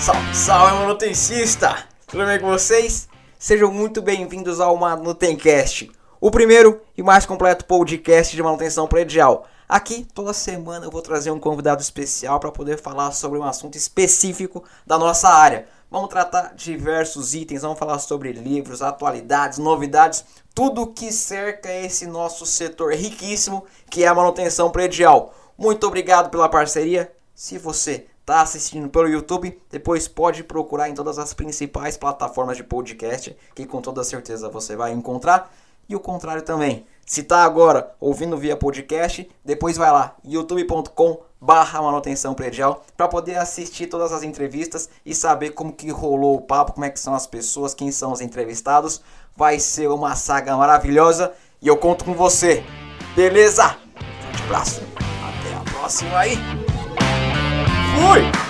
Salve, salve, manutencista! Tudo bem com vocês? Sejam muito bem-vindos ao Manutencast, o primeiro e mais completo podcast de manutenção predial. Aqui, toda semana, eu vou trazer um convidado especial para poder falar sobre um assunto específico da nossa área. Vamos tratar diversos itens, vamos falar sobre livros, atualidades, novidades, tudo que cerca esse nosso setor riquíssimo que é a manutenção predial. Muito obrigado pela parceria. Se você está assistindo pelo YouTube, depois pode procurar em todas as principais plataformas de podcast, que com toda certeza você vai encontrar. E o contrário também. Se está agora ouvindo via podcast, depois vai lá, youtube.com barra manutenção predial, para poder assistir todas as entrevistas e saber como que rolou o papo, como é que são as pessoas, quem são os entrevistados. Vai ser uma saga maravilhosa e eu conto com você. Beleza? Forte abraço. Até a próxima aí. Roy!